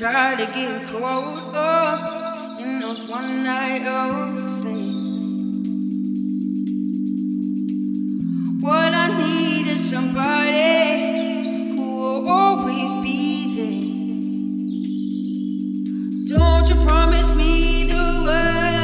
Try to get caught up in those one night of things. What I need is somebody who will always be there. Don't you promise me the world?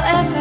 Forever.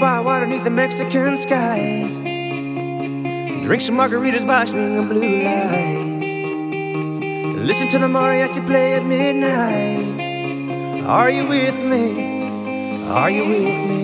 By water beneath the Mexican sky. Drink some margaritas by swinging blue lights. Listen to the mariachi play at midnight. Are you with me? Are you with me?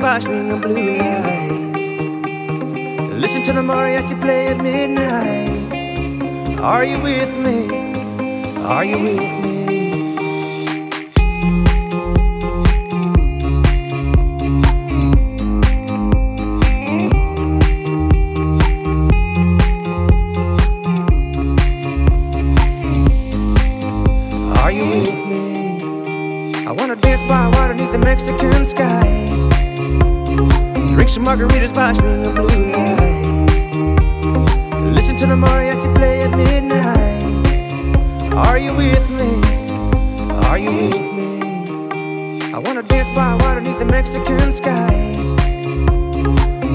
Margaritas by blue lights. Listen to the mariachi play at midnight. Are you with me? Are you with me? By swinging blue lights. Listen to the mariachi play at midnight. Are you with me? Are you with me? I wanna dance by water beneath the Mexican sky.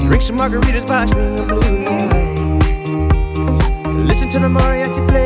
Drink some margaritas by swinging blue lights. Listen to the mariachi play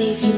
if you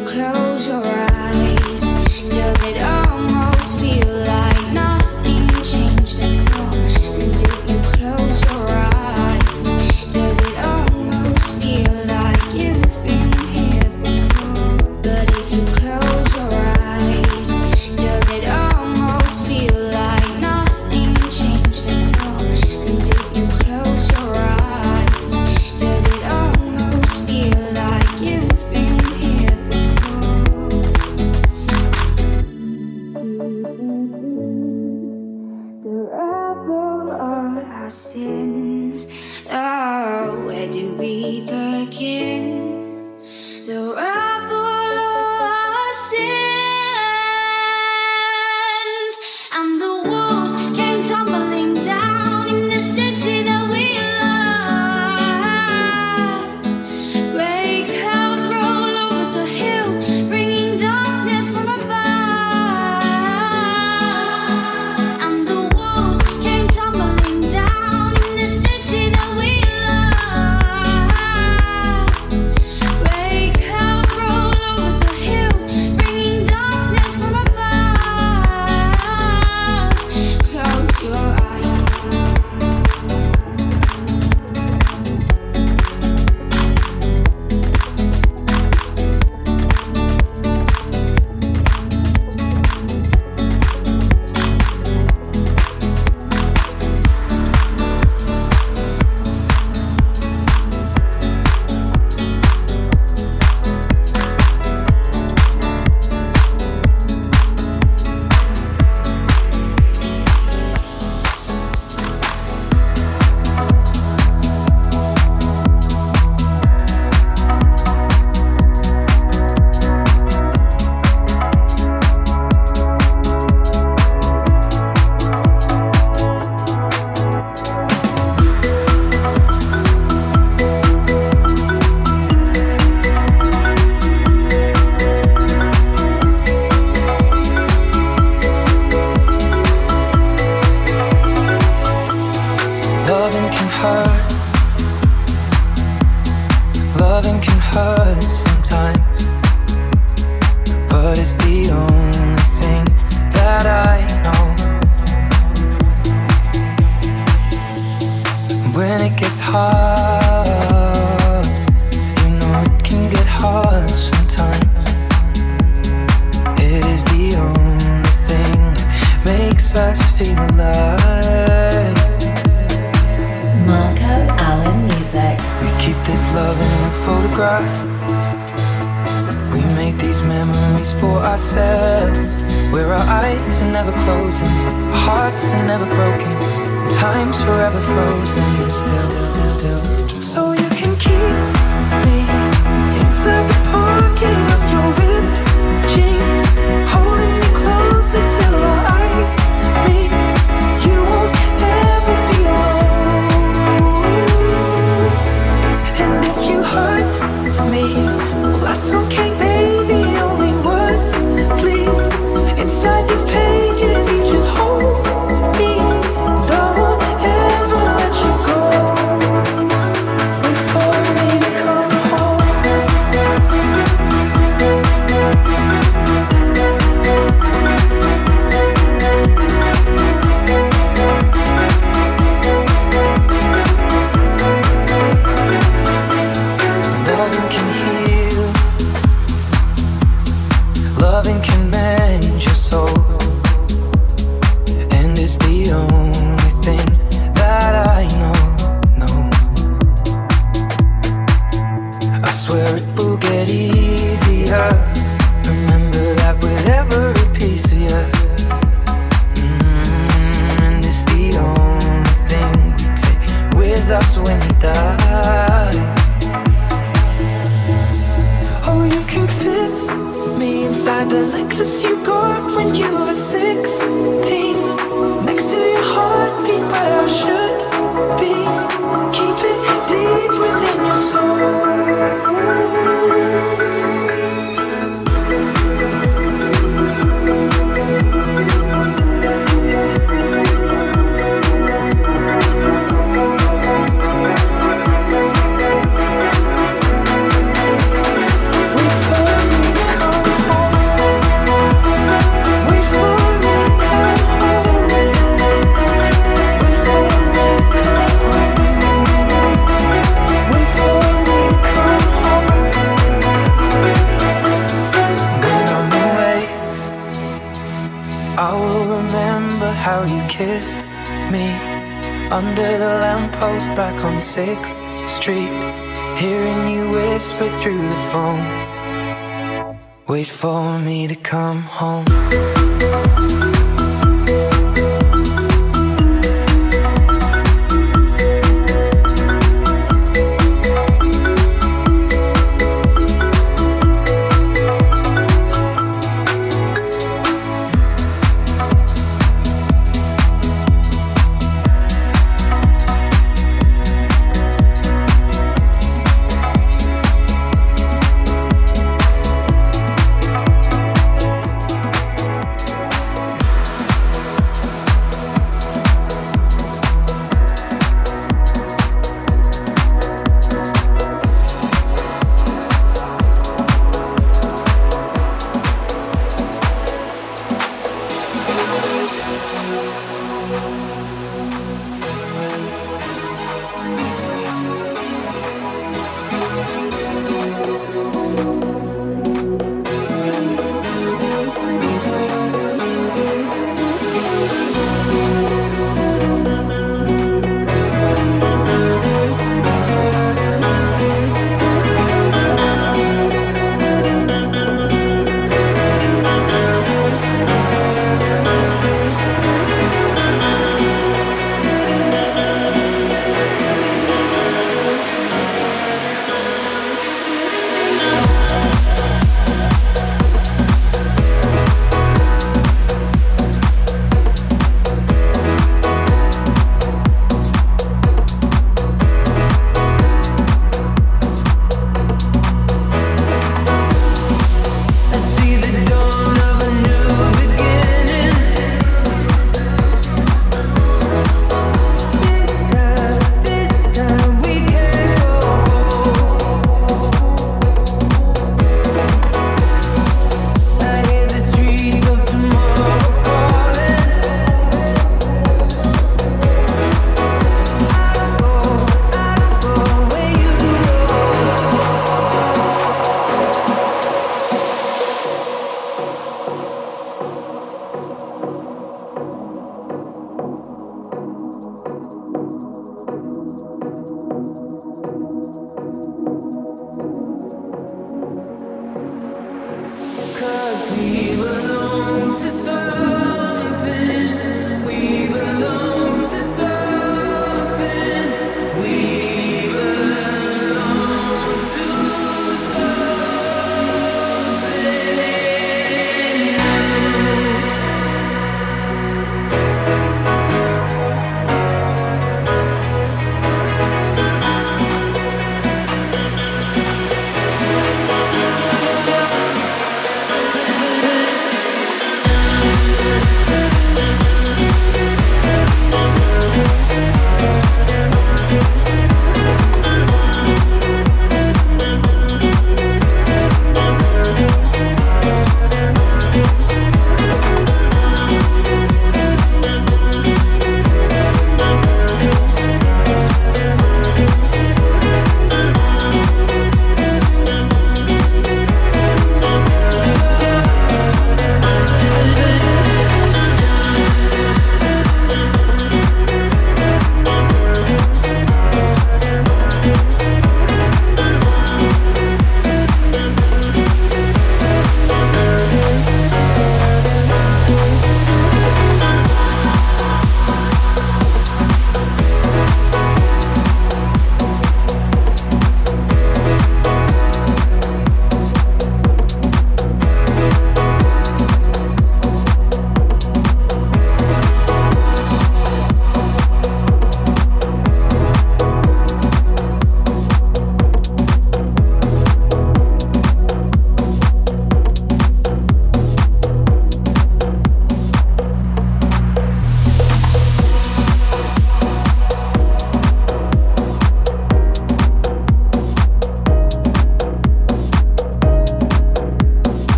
Hearing you whisper through the phone. Wait for me to come home.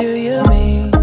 You keep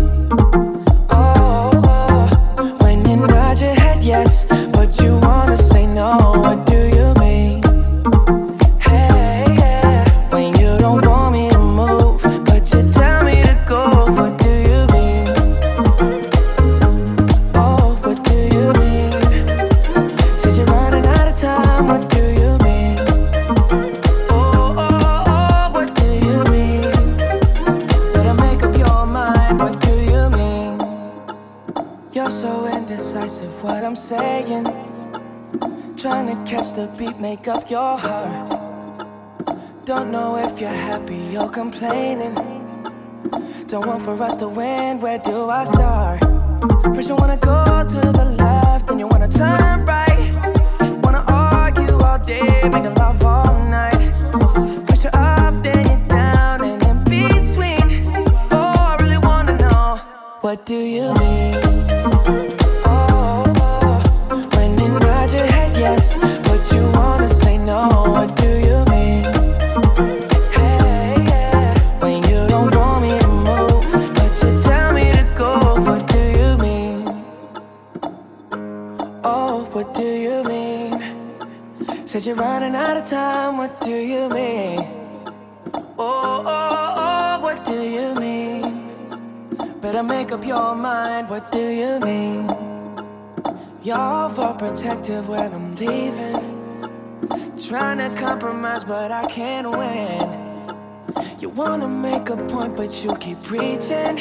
preaching.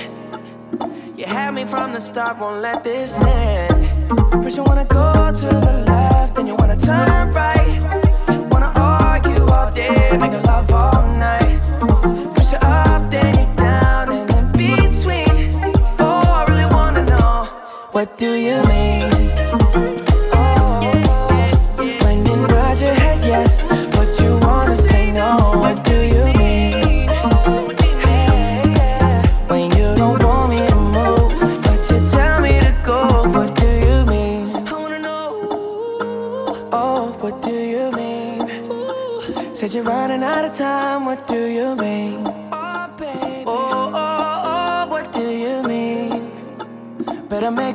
You had me from the start, won't let this end. First, you wanna go to the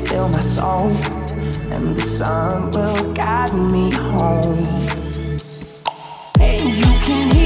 fill my soul, and the sun will guide me home. And you can hear.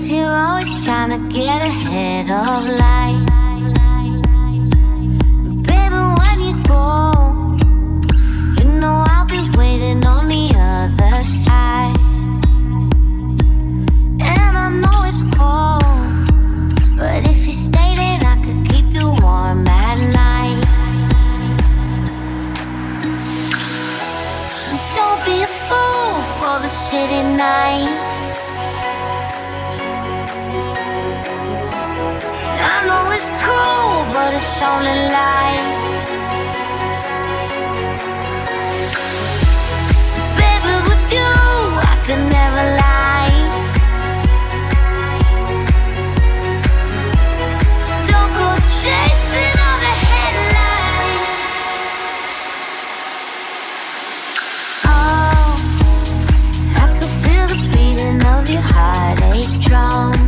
Cause you're always trying to get ahead of life. Baby, when you go, you know I'll be waiting on the other side. And I know it's cold, but if you stay, then I could keep you warm at night. Don't be a fool for the city night. cool, but it's only light. Baby, with you, I could never lie. Don't go chasing. Oh, I feel the beating of your drum.